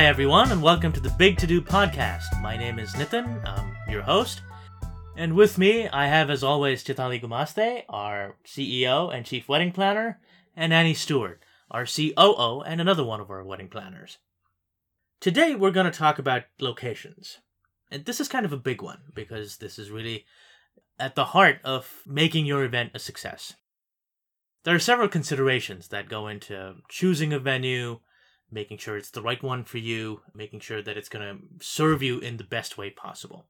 Hi, everyone, and welcome to the Big To Do podcast. My name is Nitin, I'm your host. And with me, I have, as always, Chitali Gumaste, our CEO and chief wedding planner, and Annie Stewart, our COO and another one of our wedding planners. Today, we're going to talk about locations. And this is kind of a big one because this is really at the heart of making your event a success. There are several considerations that go into choosing a venue, making sure it's the right one for you, making sure that it's going to serve you in the best way possible.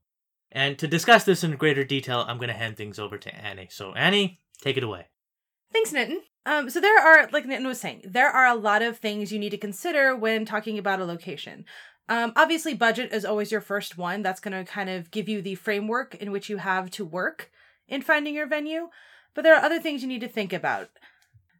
And to discuss this in greater detail, I'm going to hand things over to Annie. So, Annie, take it away. Thanks, Nitin. Um, so there are, like Nitin was saying, there are a lot of things you need to consider when talking about a location. Um, obviously, budget is always your first one. That's going to kind of give you the framework in which you have to work in finding your venue. But there are other things you need to think about.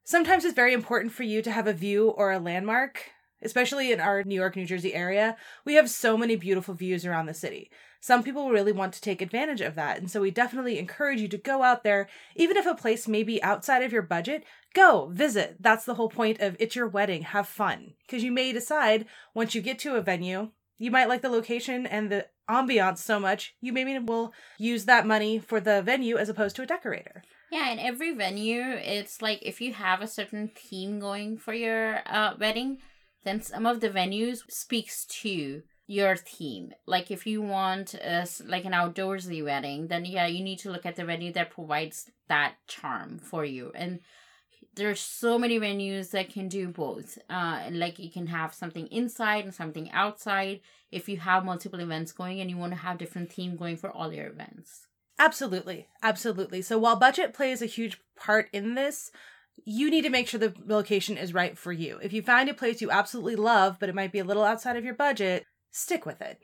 Sometimes it's very important for you to have a view or a landmark, especially in our New York, New Jersey area. We have so many beautiful views around the city. Some people really want to take advantage of that. And so we definitely encourage you to go out there, even if a place may be outside of your budget, go visit. That's the whole point of it's your wedding. Have fun. Because you may decide once you get to a venue, you might like the location and the ambiance so much, you maybe will use that money for the venue as opposed to a decorator. Yeah, in every venue, it's like if you have a certain theme going for your uh, wedding, then some of the venues speaks to your theme. Like if you want a, like an outdoorsy wedding, then yeah, you need to look at the venue that provides that charm for you. And there's so many venues that can do both. Uh, like you can have something inside and something outside. If you have multiple events going and you want to have different theme going for all your events. Absolutely. Absolutely. So while budget plays a huge part in this, you need to make sure the location is right for you. If you find a place you absolutely love, but it might be a little outside of your budget, stick with it.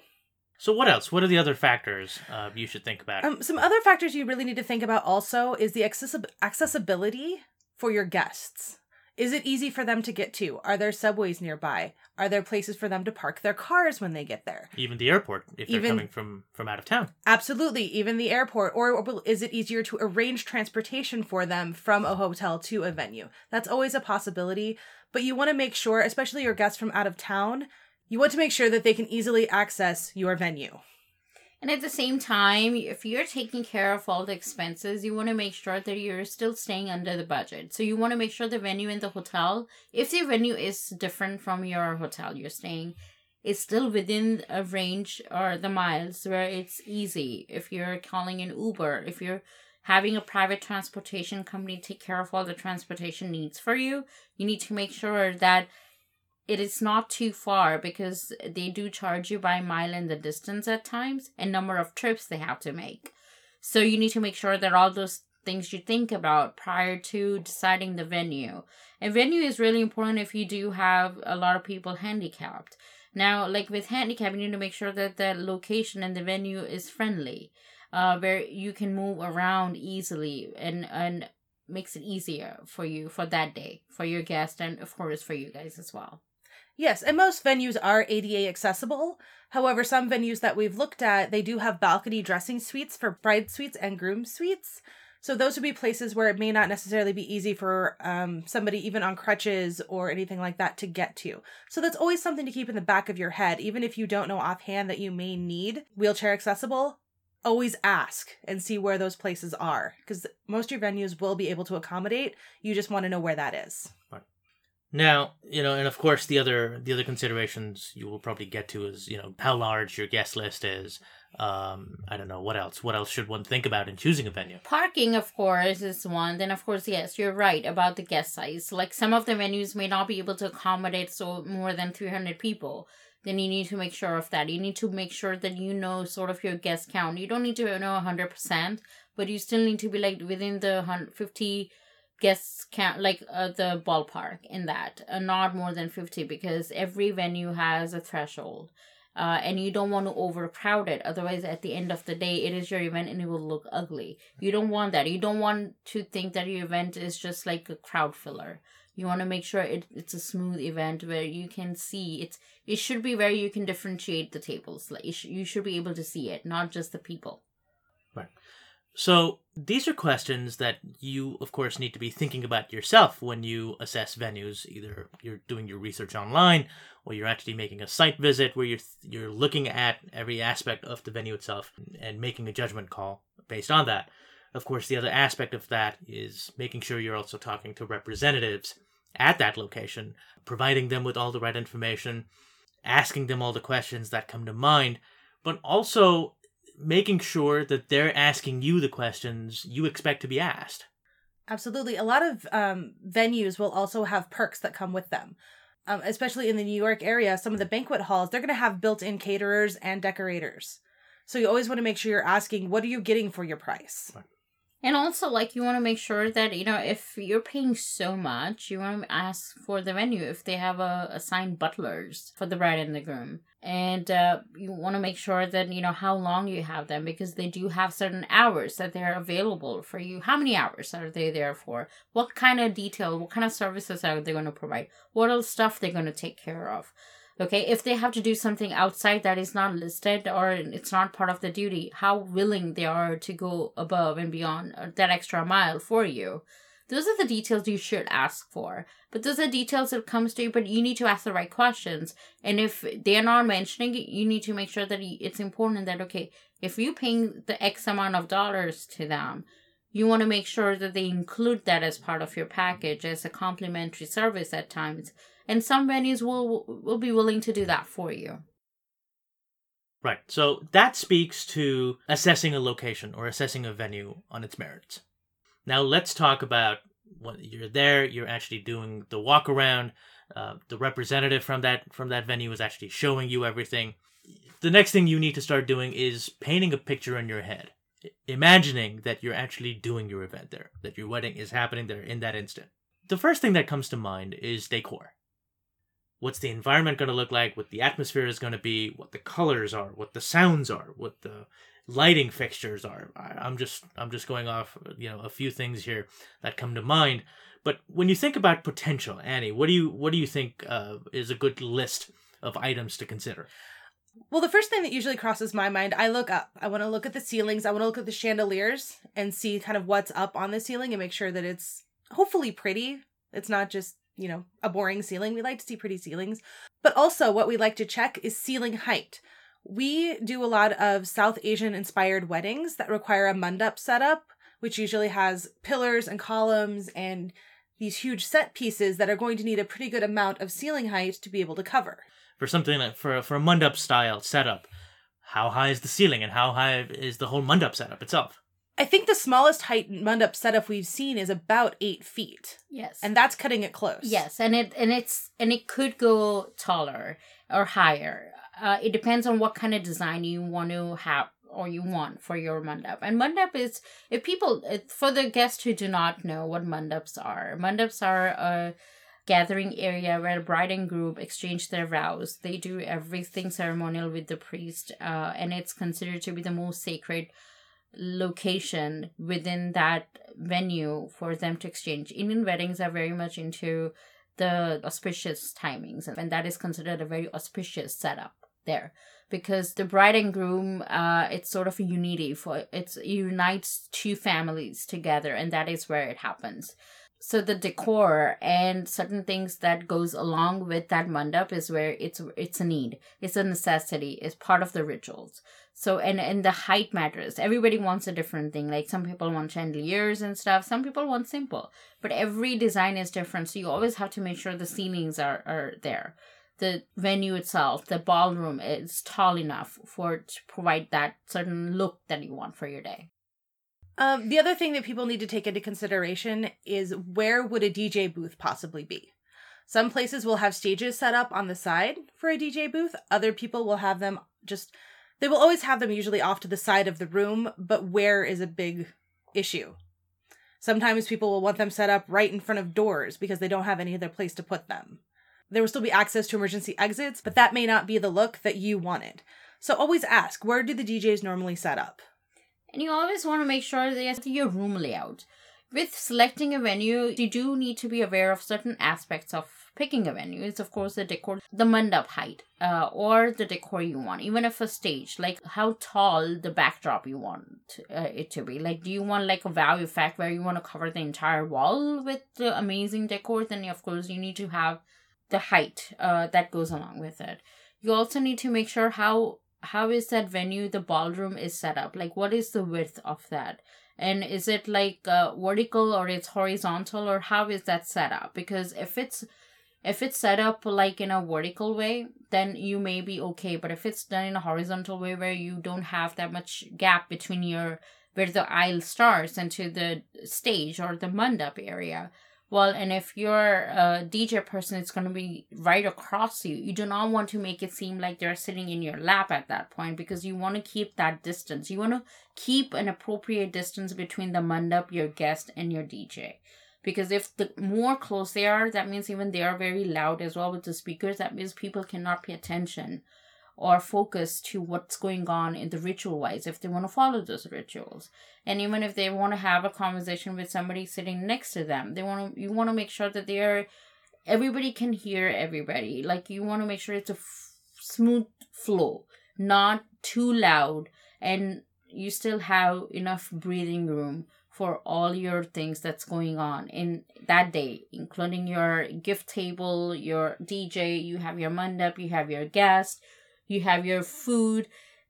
So, what else? What are the other factors uh, you should think about? Um, some other factors you really need to think about also is the accessi- accessibility for your guests. Is it easy for them to get to? Are there subways nearby? Are there places for them to park their cars when they get there? Even the airport, if they're coming from from out of town. Absolutely, even the airport. Or, or is it easier to arrange transportation for them from a hotel to a venue? That's always a possibility. But you want to make sure, especially your guests from out of town, you want to make sure that they can easily access your venue. And at the same time, if you're taking care of all the expenses, you want to make sure that you're still staying under the budget. So you want to make sure the venue and the hotel, if the venue is different from your hotel you're staying, is still within a range or the miles where it's easy. If you're calling an Uber, if you're having a private transportation company take care of all the transportation needs for you, you need to make sure that it is not too far because they do charge you by mile and the distance at times and number of trips they have to make. So you need to make sure that all those things you think about prior to deciding the venue. And venue is really important if you do have a lot of people handicapped. Now, like with handicap, you need to make sure that the location and the venue is friendly, uh, where you can move around easily and and makes it easier for you for that day, for your guest, and of course for you guys as well. Yes, and most venues are ADA accessible. However, some venues that we've looked at, they do have balcony dressing suites for bride suites and groom suites. So those would be places where it may not necessarily be easy for um, somebody even on crutches or anything like that to get to. So that's always something to keep in the back of your head, even if you don't know offhand that you may need wheelchair accessible. Always ask and see where those places are, because most of your venues will be able to accommodate. You just want to know where that is. Now, you know, and of course the other the other considerations you will probably get to is, you know, how large your guest list is. Um, I don't know, what else? What else should one think about in choosing a venue? Parking, of course, is one. Then, of course, yes, you're right about the guest size. Like some of the venues may not be able to accommodate so more than 300 people. Then you need to make sure of that. You need to make sure that you know sort of your guest count. You don't need to know 100%, but you still need to be like within the 150 guests count, like uh, the ballpark in that, uh, not more than 50 because every venue has a threshold. Uh, and you don't want to overcrowd it. Otherwise, at the end of the day, it is your event and it will look ugly. You don't want that. You don't want to think that your event is just like a crowd filler. You want to make sure it, it's a smooth event where you can see it's. It should be where you can differentiate the tables. Like you, sh- you should be able to see it, not just the people. So these are questions that you, of course, need to be thinking about yourself when you assess venues. Either you're doing your research online, or you're actually making a site visit where you're you're looking at every aspect of the venue itself and making a judgment call based on that. Of course, the other aspect of that is making sure you're also talking to representatives at that location, providing them with all the right information, asking them all the questions that come to mind, but also making sure that they're asking you the questions you expect to be asked. Absolutely. A lot of um, venues will also have perks that come with them. Um, especially in the New York area, some of the banquet halls, they're going to have built in caterers and decorators. So you always want to make sure you're asking, what are you getting for your price? Right. And also, like, you want to make sure that, you know, if you're paying so much, you want to ask for the venue if they have a assigned butlers for the bride and the groom. And uh, you want to make sure that, you know, how long you have them because they do have certain hours that they're available for you. How many hours are they there for? What kind of detail, what kind of services are they going to provide? What else stuff they're going to take care of? Okay, if they have to do something outside that is not listed or it's not part of the duty, how willing they are to go above and beyond uh, that extra mile for you. Those are the details you should ask for. But those are details that comes to you, but you need to ask the right questions. And if they're not mentioning it, you need to make sure that it's important that, okay, if you're paying the X amount of dollars to them, you want to make sure that they include that as part of your package as a complimentary service at times and some venues will will be willing to do that for you. Right. So that speaks to assessing a location or assessing a venue on its merits. Now let's talk about when you're there. You're actually doing the walk around. Uh, the representative from that from that venue is actually showing you everything. The next thing you need to start doing is painting a picture in your head, imagining that you're actually doing your event there, that your wedding is happening there in that instant. The first thing that comes to mind is decor what's the environment going to look like, what the atmosphere is going to be, what the colors are, what the sounds are, what the lighting fixtures are. I, am just I'm just going off you know a few things here that come to mind. But when you think about potential, Annie, what do you what do you think uh, is a good list of items to consider? Well, the first thing that usually crosses my mind, I look up. I want to look at the ceilings. I want to look at the chandeliers and see kind of what's up on the ceiling and make sure that it's hopefully pretty. It's not just you know, a boring ceiling. We like to see pretty ceilings. But also, what we like to check is ceiling height. We do a lot of South Asian inspired weddings that require a mandap setup, which usually has pillars and columns and these huge set pieces that are going to need a pretty good amount of ceiling height to be able to cover. For something like for for a mandap style setup, how high is the ceiling and how high is the whole mandap setup itself? I think the smallest height mandap setup we've seen is about eight feet. Yes, and that's cutting it close. Yes, and it and it's and it could go taller or higher. Uh, it depends on what kind of design you want to have or you want for your mandap. And mandap is if people for the guests who do not know what mandaps are. Mandaps are a gathering area where bride and groom exchange their vows. They do everything ceremonial with the priest, uh, and it's considered to be the most sacred location within that venue for them to exchange. Indian weddings are very much into the auspicious timings, and that is considered a very auspicious setup there. Because the bride and groom uh it's sort of a unity for it unites two families together and that is where it happens. So the decor and certain things that goes along with that mandap is where it's it's a need. It's a necessity. It's part of the rituals so and and the height matters. Everybody wants a different thing. Like some people want chandeliers and stuff. Some people want simple. But every design is different. So you always have to make sure the ceilings are are there. The venue itself the ballroom is tall enough for to provide that certain look that you want for your day. Um, the other thing that people need to take into consideration is where would a DJ booth possibly be? Some places will have stages set up on the side for a DJ booth. Other people will have them just, they will always have them usually off to the side of the room, but where is a big issue. Sometimes people will want them set up right in front of doors because they don't have any other place to put them. There will still be access to emergency exits, but that may not be the look that you wanted. So always ask, where do the DJs normally set up? And you always want to make sure that you have your room layout. With selecting a venue, you do need to be aware of certain aspects of picking a venue. It's of course the decor, the mandap height, uh, or the decor you want. Even if a stage, like how tall the backdrop you want uh, it to be. Like, do you want like a value effect where you want to cover the entire wall with the amazing decor? Then of course you need to have the height uh, that goes along with it. You also need to make sure how how is that venue the ballroom is set up like what is the width of that and is it like uh, vertical or it's horizontal or how is that set up? Because if it's if it's set up like in a vertical way then you may be okay. But if it's done in a horizontal way where you don't have that much gap between your where the aisle starts and to the stage or the mandap area well, and if you're a DJ person, it's going to be right across you. You do not want to make it seem like they're sitting in your lap at that point because you want to keep that distance. You want to keep an appropriate distance between the mandap, your guest, and your DJ. Because if the more close they are, that means even they are very loud as well with the speakers. That means people cannot pay attention or focus to what's going on in the ritual wise if they want to follow those rituals. And even if they want to have a conversation with somebody sitting next to them they want to you want to make sure that they are everybody can hear everybody. Like you want to make sure it's a f- smooth flow not too loud and you still have enough breathing room for all your things that's going on in that day, including your gift table, your DJ, you have your mandap, you have your guest, you have your food,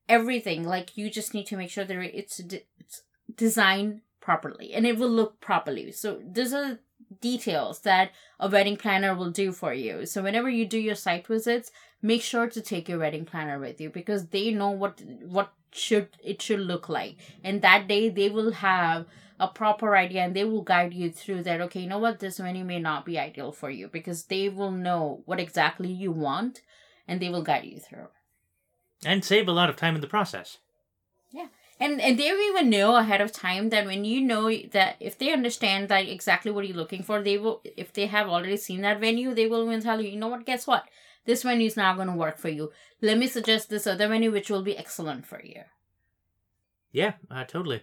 everything. Like you just need to make sure that it's it's designed properly and it will look properly. So those are details that a wedding planner will do for you. So whenever you do your site visits, make sure to take your wedding planner with you because they know what what should it should look like. And that day they will have a proper idea and they will guide you through that okay you know what this venue may not be ideal for you because they will know what exactly you want and they will guide you through and save a lot of time in the process. Yeah. And and they even know ahead of time that when you know that if they understand that exactly what you're looking for, they will if they have already seen that venue, they will even tell you, you know what, guess what? This venue is not going to work for you. Let me suggest this other venue which will be excellent for you. Yeah, uh, totally.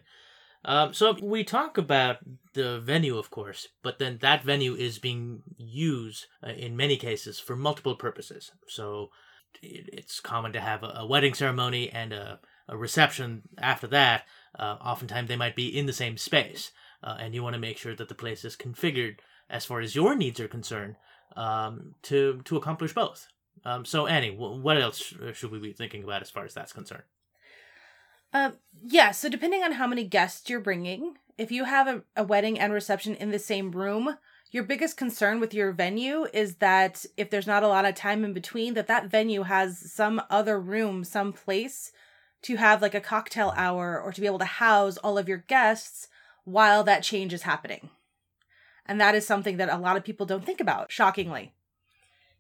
Um, so we talk about the venue, of course, but then that venue is being used uh, in many cases for multiple purposes. So it's common to have a, wedding ceremony and a, a reception after that. Uh, oftentimes they might be in the same space, uh, and you want to make sure that the place is configured as far as your needs are concerned um, to to accomplish both. Um, so, Annie, w- what else should we be thinking about as far as that's concerned? Um, yeah. So, depending on how many guests you're bringing, if you have a, a wedding and reception in the same room, your biggest concern with your venue is that if there's not a lot of time in between that that venue has some other room some place to have like a cocktail hour or to be able to house all of your guests while that change is happening. And that is something that a lot of people don't think about shockingly.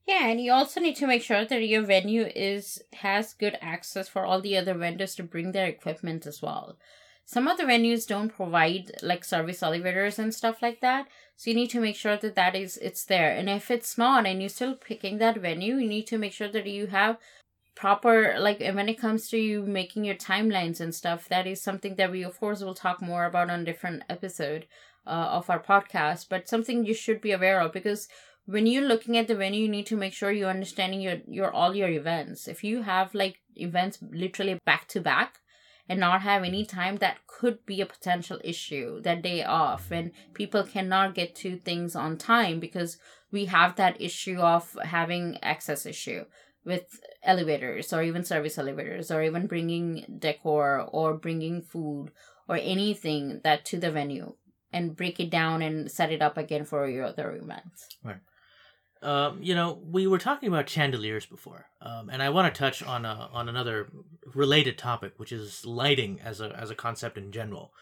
Yeah and you also need to make sure that your venue is has good access for all the other vendors to bring their equipment as well some of the venues don't provide like service elevators and stuff like that so you need to make sure that that is it's there. And if it's not and you're still picking that venue you need to make sure that you have proper like when it comes to you making your timelines and stuff that is something that we of course will talk more about on different episode uh, of our podcast but something you should be aware of because when you're looking at the venue you need to make sure you're understanding your your all your events. If you have like events literally back to back and not have any time that could be a potential issue that day off and people cannot get to things on time because we have that issue of having access issue with elevators or even service elevators or even bringing decor or bringing food or anything that to the venue and break it down and set it up again for your other events. Right. Um, you know, we were talking about chandeliers before, um, and I want to touch on a, on another related topic, which is lighting as a as a concept in general.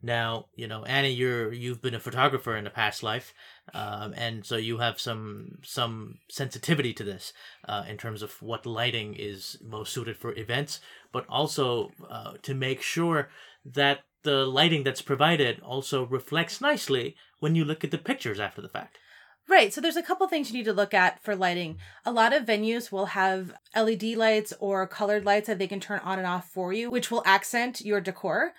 Now, you know, Annie, you're you've been a photographer in a past life, um, and so you have some some sensitivity to this uh, in terms of what lighting is most suited for events, but also uh, to make sure that the lighting that's provided also reflects nicely when you look at the pictures after the fact. Right. So there's a couple things you need to look at for lighting. A lot of venues will have LED lights or colored lights that they can turn on and off for you, which will accent your decor.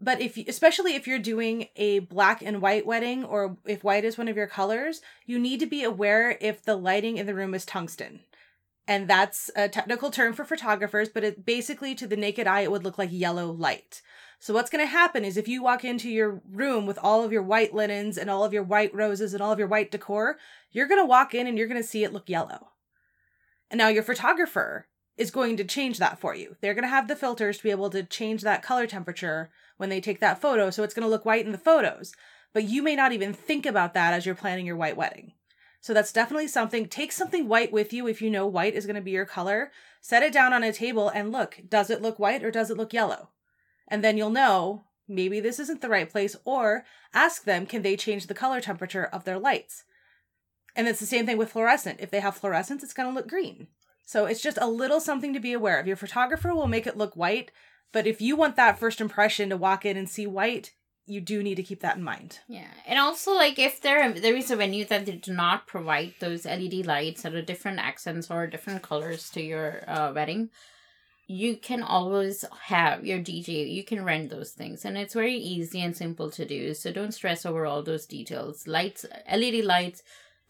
but if you, especially if you're doing a black and white wedding or if white is one of your colors, you need to be aware if the lighting in the room is tungsten. And that's a technical term for photographers, but it basically to the naked eye it would look like yellow light. So what's going to happen is if you walk into your room with all of your white linens and all of your white roses and all of your white decor, you're going to walk in and you're going to see it look yellow. And now your photographer is going to change that for you. They're going to have the filters to be able to change that color temperature when they take that photo, so it's going to look white in the photos. But you may not even think about that as you're planning your white wedding. So that's definitely something. Take something white with you if you know white is going to be your color. Set it down on a table and look, does it look white or does it look yellow? And then you'll know maybe this isn't the right place, or ask them, can they change the color temperature of their lights? And it's the same thing with fluorescent. If they have fluorescence, it's going to look green. So it's just a little something to be aware of. Your photographer will make it look white, but if you want that first impression to walk in and see white, you do need to keep that in mind. Yeah, and also like if there there is a venue that do not provide those LED lights that are different accents or different colors to your uh, wedding, you can always have your DJ. You can rent those things, and it's very easy and simple to do. So don't stress over all those details. Lights, LED lights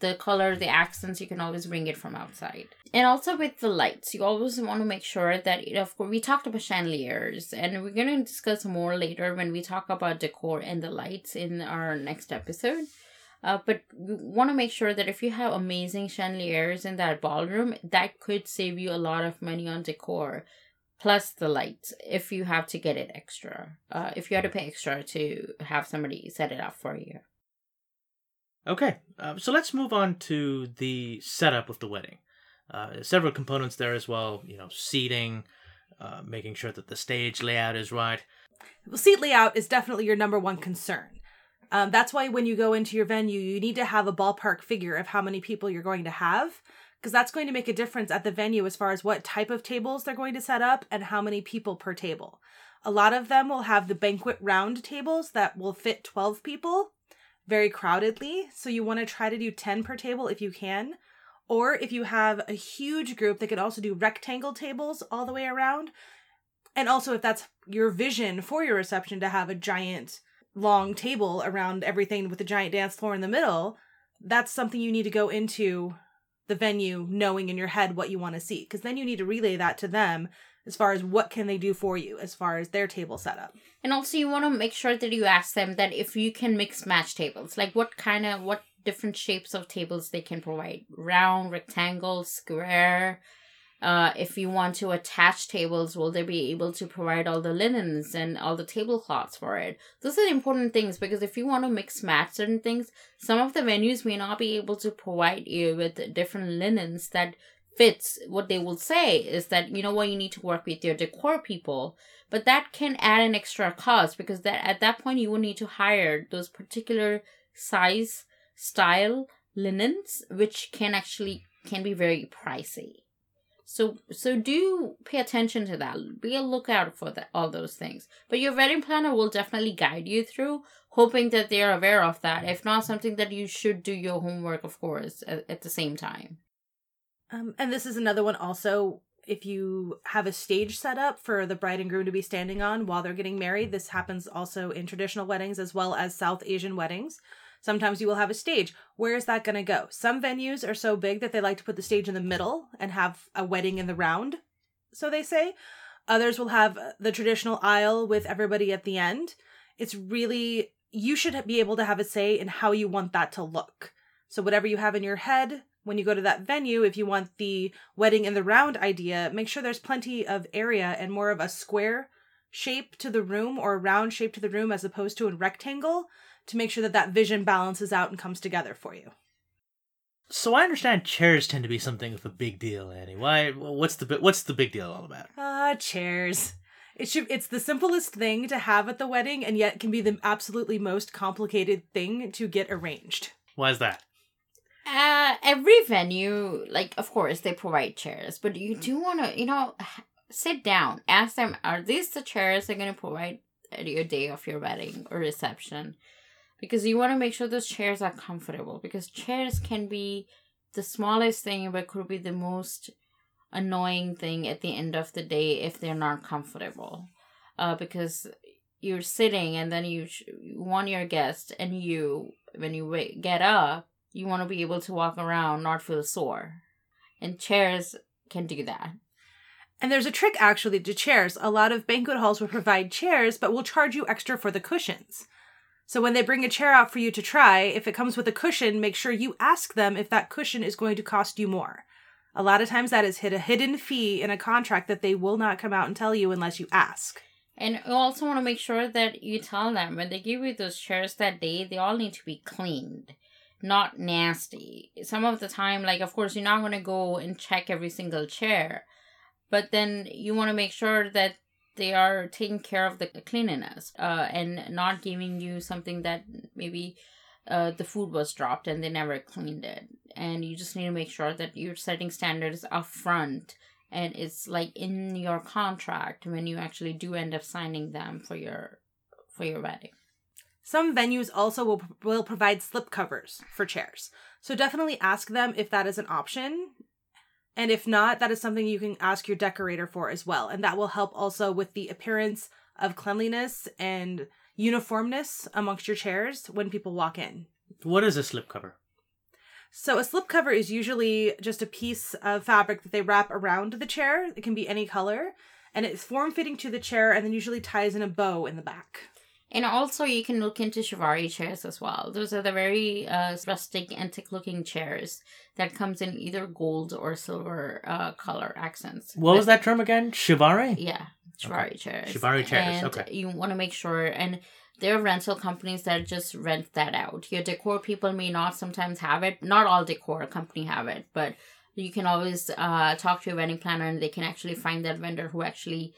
the color, the accents, you can always bring it from outside. And also with the lights, you always want to make sure that, know, of course, we talked about chandeliers, and we're going to discuss more later when we talk about decor and the lights in our next episode. Uh, but we want to make sure that if you have amazing chandeliers in that ballroom, that could save you a lot of money on decor, plus the lights if you have to get it extra. Uh, if you had to pay extra to have somebody set it up for you. Okay, uh, so let's move on to the setup of the wedding. Uh, several components there as well, you know, seating, uh, making sure that the stage layout is right. Well, seat layout is definitely your number one concern. Um, that's why when you go into your venue, you need to have a ballpark figure of how many people you're going to have, because that's going to make a difference at the venue as far as what type of tables they're going to set up and how many people per table. A lot of them will have the banquet round tables that will fit 12 people very crowdedly. So you want to try to do 10 per table if you can. Or if you have a huge group, they could also do rectangle tables all the way around. And also, if that's your vision for your reception to have a giant long table around everything with a giant dance floor in the middle, that's something you need to go into the venue knowing in your head what you want to see. Because then you need to relay that to them as far as what can they do for you as far as their table setup. And also you want to make sure that you ask them that if you can mix match tables, like what kind of what different shapes of tables they can provide. Round, rectangle, square. Uh, if you want to attach tables, will they be able to provide all the linens and all the tablecloths for it? Those are important things because if you want to mix match certain things, some of the venues may not be able to provide you with different linens that fits. What they will say is that you know what? You need to work with your decor people. But that can add an extra cost because that at that point you will need to hire those particular size style linens which can actually can be very pricey so so do pay attention to that be a lookout for that all those things but your wedding planner will definitely guide you through hoping that they are aware of that if not something that you should do your homework of course at, at the same time um, and this is another one also. If you have a stage set up for the bride and groom to be standing on while they're getting married, this happens also in traditional weddings as well as South Asian weddings. Sometimes you will have a stage. Where is that going to go? Some venues are so big that they like to put the stage in the middle and have a wedding in the round, so they say. Others will have the traditional aisle with everybody at the end. It's really, you should be able to have a say in how you want that to look. So, whatever you have in your head, when you go to that venue, if you want the wedding in the round idea, make sure there's plenty of area and more of a square shape to the room or a round shape to the room as opposed to a rectangle to make sure that that vision balances out and comes together for you. So I understand chairs tend to be something of a big deal, Annie. Why? What's the what's the big deal all about? Ah, uh, chairs. It should. It's the simplest thing to have at the wedding, and yet can be the absolutely most complicated thing to get arranged. Why is that? Uh, every venue, like, of course, they provide chairs, but you do want to, you know, sit down, ask them, are these the chairs they're going to provide at your day of your wedding or reception? Because you want to make sure those chairs are comfortable, because chairs can be the smallest thing, but could be the most annoying thing at the end of the day if they're not comfortable. Uh, because you're sitting and then you, sh- you want your guest and you when you wait, get up you want to be able to walk around not feel sore and chairs can do that And there's a trick actually to chairs. A lot of banquet halls will provide chairs, but will charge you extra for the cushions. So when they bring a chair out for you to try, if it comes with a cushion, make sure you ask them if that cushion is going to cost you more. A lot of times that is hit a hidden fee in a contract that they will not come out and tell you unless you ask. and you also want to make sure that you tell them when they give you those chairs that day they all need to be cleaned not nasty some of the time like of course you're not going to go and check every single chair but then you want to make sure that they are taking care of the cleanliness uh, and not giving you something that maybe uh, the food was dropped and they never cleaned it and you just need to make sure that you're setting standards up front and it's like in your contract when you actually do end up signing them for your for your wedding Some venues also will, will provide slip covers for chairs. So definitely ask them if that is an option. And if not, that is something you can ask your decorator for as well. And that will help also with the appearance of cleanliness and uniformness amongst your chairs when people walk in. What is a slipcover? So a slip cover is usually just a piece of fabric that they wrap around the chair. It can be any color. And it's form fitting to the chair and then usually ties in a bow in the back. And also you can look into Chiavari chairs as well. Those are the very uh, rustic antique looking chairs that comes in either gold or silver uh, color accents. What was that term again? Shibari? yeah Chiavari chairs. Shibari chairs, and okay. you want to make sure and there are rental companies that just rent that out. Your decor people may not sometimes have it. Not all decor company have it but you can always uh, talk to a wedding planner and they can actually find that vendor who actually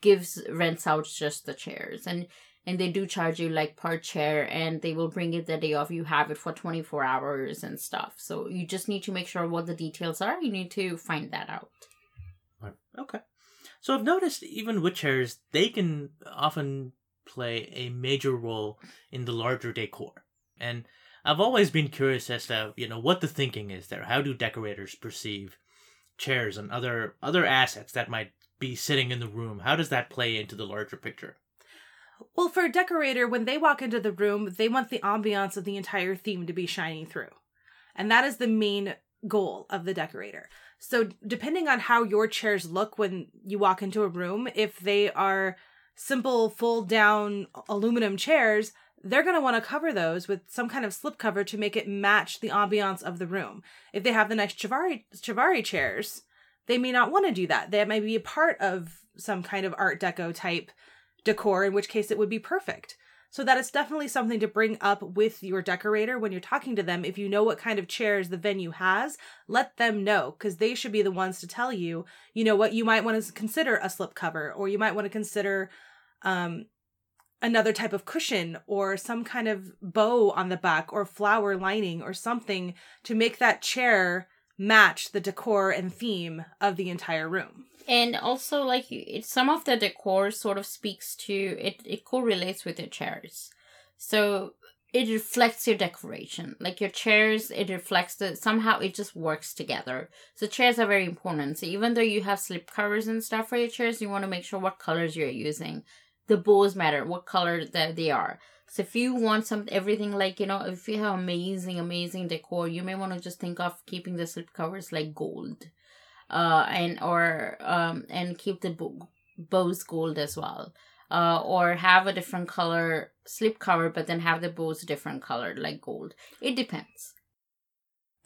gives rents out just the chairs. And and they do charge you like per chair and they will bring it the day of you have it for 24 hours and stuff so you just need to make sure what the details are you need to find that out Okay. So I've noticed even with chairs, they can often play a major role in the larger decor. And I've always been curious as to, you know, what the thinking is there. How do decorators perceive chairs and other other assets that might be sitting in the room? How does that play into the larger picture? Well, for a decorator, when they walk into the room, they want the ambiance of the entire theme to be shining through. And that is the main goal of the decorator. So, depending on how your chairs look when you walk into a room, if they are simple fold down aluminum chairs, they're going to want to cover those with some kind of slip cover to make it match the ambiance of the room. If they have the nice Chiavari, Chiavari chairs, they may not want to do that. That may be a part of some kind of Art Deco type decor, in which case it would be perfect. So that is definitely something to bring up with your decorator when you're talking to them. If you know what kind of chairs the venue has, let them know because they should be the ones to tell you, you know what, you might want to consider a slip cover or you might want to consider um another type of cushion or some kind of bow on the back or flower lining or something to make that chair match the decor and theme of the entire room. and also like it, some of the decor sort of speaks to it it correlates with your chairs. So it reflects your decoration. Like your chairs it reflects the somehow it just works together. So chairs are very important. So even though you have slip covers and stuff for your chairs you want to make sure what colors you're using the bows matter what color that they are. So if you want some everything like you know if you have amazing amazing decor you may want to just think of keeping the slip covers like gold. Uh and or um and keep the bo- bows gold as well. Uh or have a different color slip cover but then have the bows different color like gold. It depends.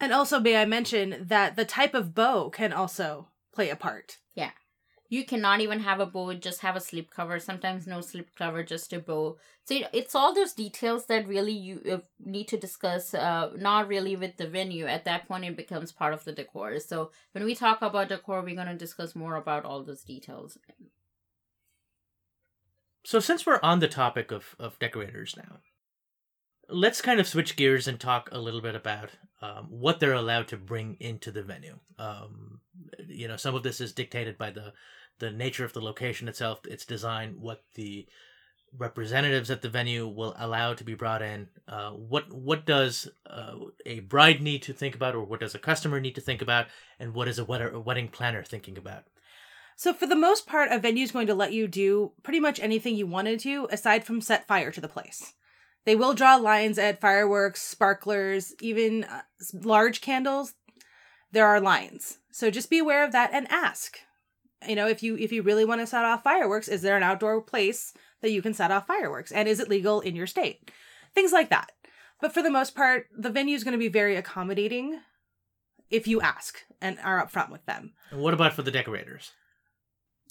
And also, may I mention that the type of bow can also play a part. You cannot even have a bow just have a slip cover sometimes no slip cover just a bow. So it's all those details that really you uh, need to discuss uh not really with the venue. At that point it becomes part of the decor. So when we talk about decor we're going to discuss more about all those details. So since we're on the topic of, of decorators now, let's kind of switch gears and talk a little bit about um, what they're allowed to bring into the venue. Um, you know, some of this is dictated by the the nature of the location itself, its design, what the representatives at the venue will allow to be brought in. Uh, what what does uh, a bride need to think about, or what does a customer need to think about, and what is a, a wedding planner thinking about? So, for the most part, a venue is going to let you do pretty much anything you wanted to aside from set fire to the place. They will draw lines at fireworks, sparklers, even uh, large candles. There are lines. So just be aware of that and ask. You know, if you if you really want to set off fireworks, is there an outdoor place that you can set off fireworks and is it legal in your state? Things like that. But for the most part, the venue is going to be very accommodating if you ask and are upfront with them. And what about for the decorators?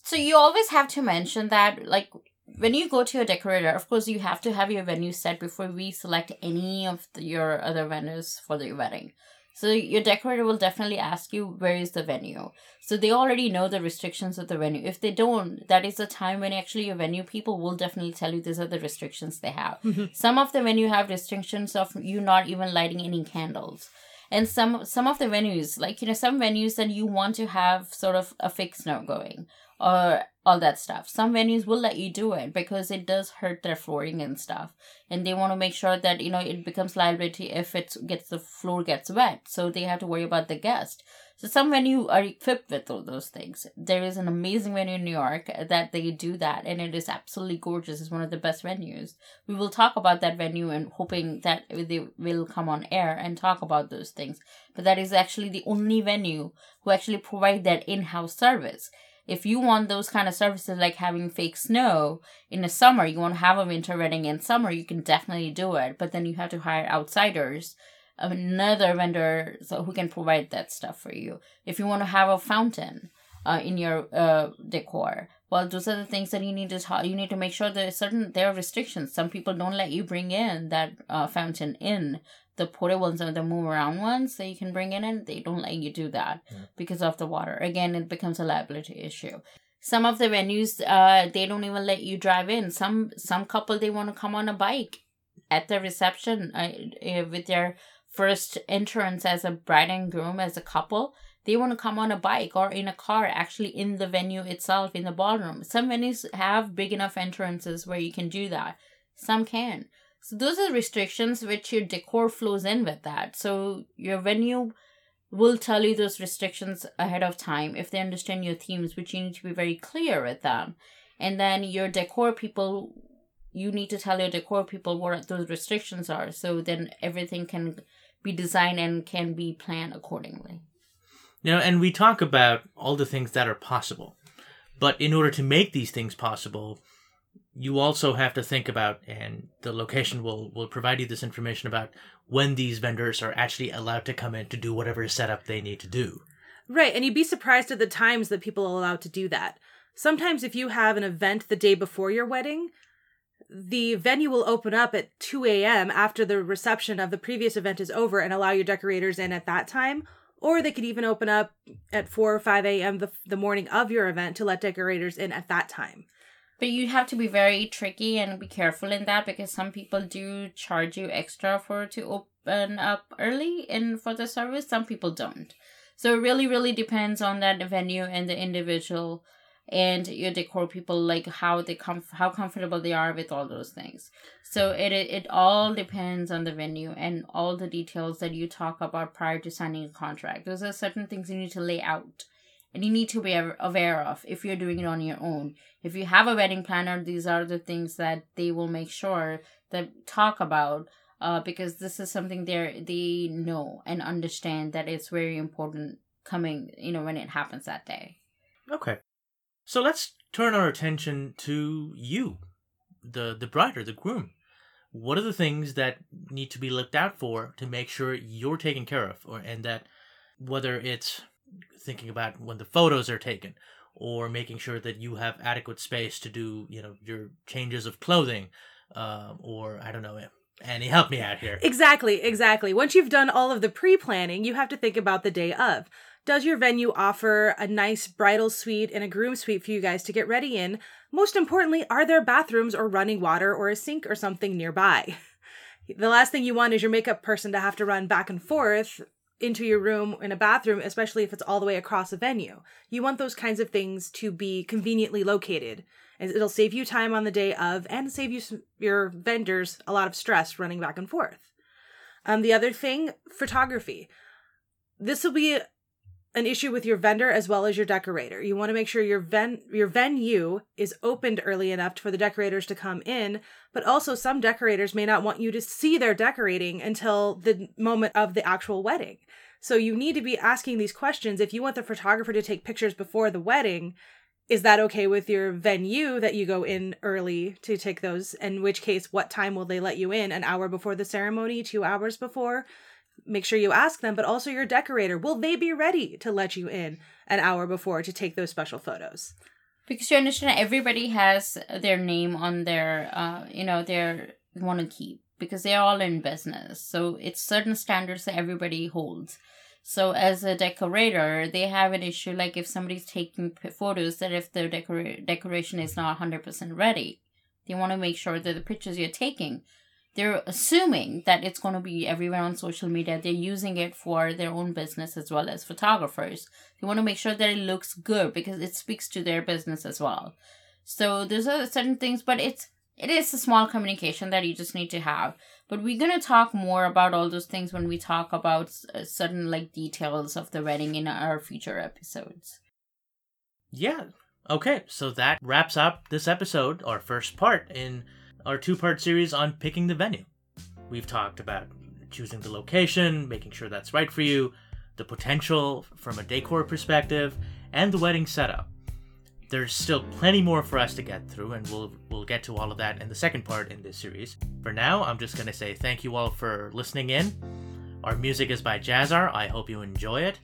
So you always have to mention that, like, when you go to a decorator, of course, you have to have your venue set before we select any of the, your other vendors for the wedding. So your decorator will definitely ask you where is the venue. So they already know the restrictions of the venue. If they don't, that is the time when actually your venue people will definitely tell you these are the restrictions they have. Mm-hmm. some of the venue have restrictions of you not even lighting any candles. And some some of the venues, like you know, some venues that you want to have sort of a fixed note going or all that stuff. Some venues will let you do it because it does hurt their flooring and stuff, and they want to make sure that you know it becomes liability if it gets the floor gets wet. So they have to worry about the guest. So some venue are equipped with all those things. There is an amazing venue in New York that they do that, and it is absolutely gorgeous. It's one of the best venues. We will talk about that venue and hoping that they will come on air and talk about those things. But that is actually the only venue who actually provide that in-house service if you want those kind of services like having fake snow in the summer, you want to have a winter wedding in summer, you can definitely do it. But then you have to hire outsiders, another vendor so who can provide that stuff for you. If you want to have a fountain uh, in your uh, decor, well, those are the things that you need to talk. You need to make sure that certain there are restrictions. Some people don't let you bring in that uh, fountain in the portable ones and the move around ones that you can bring in. And they don't let you do that yeah. because of the water. Again it becomes a liability issue. Some of the venues uh they don't even let you drive in. Some some couple they want to come on a bike at the reception uh, uh, with their first entrance as a bride and groom as a couple. They want to come on a bike or in a car actually in the venue itself in the ballroom. Some venues have big enough entrances where you can do that. Some can so those are restrictions which your decor flows in with that. So your venue will tell you those restrictions ahead of time if they understand your themes, which you need to be very clear with them. And then your decor people, you need to tell your decor people what those restrictions are. So then everything can be designed and can be planned accordingly. You know, and we talk about all the things that are possible. But in order to make these things possible, you also have to think about, and the location will, will provide you this information about when these vendors are actually allowed to come in to do whatever setup they need to do. Right, and you'd be surprised at the times that people are allowed to do that. Sometimes, if you have an event the day before your wedding, the venue will open up at 2 a.m. after the reception of the previous event is over and allow your decorators in at that time. Or they could even open up at 4 or 5 a.m. The, the morning of your event to let decorators in at that time. But you have to be very tricky and be careful in that because some people do charge you extra for to open up early and for the service. Some people don't. So it really, really depends on that venue and the individual and your decor people like how they come how comfortable they are with all those things so it, it it all depends on the venue and all the details that you talk about prior to signing a contract those are certain things you need to lay out and you need to be aware of if you're doing it on your own. If you have a wedding planner, these are the things that they will make sure that talk about uh, because this is something they they know and understand that it's very important coming you know when it happens that day. Okay, so let's turn our attention to you, the the bride or the groom. What are the things that need to be looked out for to make sure you're taken care of, or and that whether it's thinking about when the photos are taken or making sure that you have adequate space to do you know your changes of clothing uh, or i don't know annie help me out here. Exactly exactly. Once you've done all of the pre-planning you have to think about the day of. Does your venue offer a nice bridal suite and a groom suite for you guys to get ready in? Most importantly are there bathrooms or running water or a sink or something nearby? The last thing you want is your makeup person to have to run back and forth into your room in a bathroom, especially if it's all the way across a venue. You want those kinds of things to be conveniently located. And it'll save you time on the day of and save you your vendors a lot of stress running back and forth. Um, the other thing, photography. This will be an issue with your vendor as well as your decorator. You want to make sure your ven your venue is opened early enough for the decorators to come in, but also some decorators may not want you to see their decorating until the moment of the actual wedding. So you need to be asking these questions if you want the photographer to take pictures before the wedding. Is that okay with your venue that you go in early to take those? In which case, what time will they let you in? An hour before the ceremony, two hours before? Make sure you ask them, but also your decorator. Will they be ready to let you in an hour before to take those special photos? Because you understand, everybody has their name on their, uh, you know, their want to keep because they're all in business. So it's certain standards that everybody holds. So as a decorator, they have an issue like if somebody's taking photos that if the decor- decoration is not 100% ready, they want to make sure that the pictures you're taking they're assuming that it's going to be everywhere on social media. They're using it for their own business as well as photographers. They want to make sure that it looks good because it speaks to their business as well. So there's a certain things, but it's it is a small communication that you just need to have. But we're gonna talk more about all those things when we talk about uh, certain like details of the wedding in our future episodes. Yeah. Okay, so that wraps up this episode, our first part in our two part series on picking the venue. We've talked about choosing the location, making sure that's right for you, the potential from a decor perspective, and the wedding setup. There's still plenty more for us to get through, and we'll we'll get to all of that in the second part in this series. For now, I'm just gonna say thank you all for listening in. Our music is by Jazzar. I hope you enjoy it.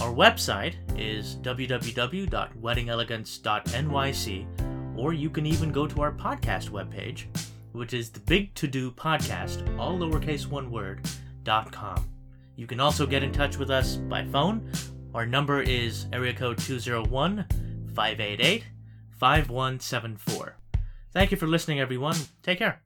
Our website is www.weddingelegance.nyc or you can even go to our podcast webpage, which is the Big To Do Podcast, all lowercase one word, dot com. You can also get in touch with us by phone. Our number is area code 201 588 5174. Thank you for listening, everyone. Take care.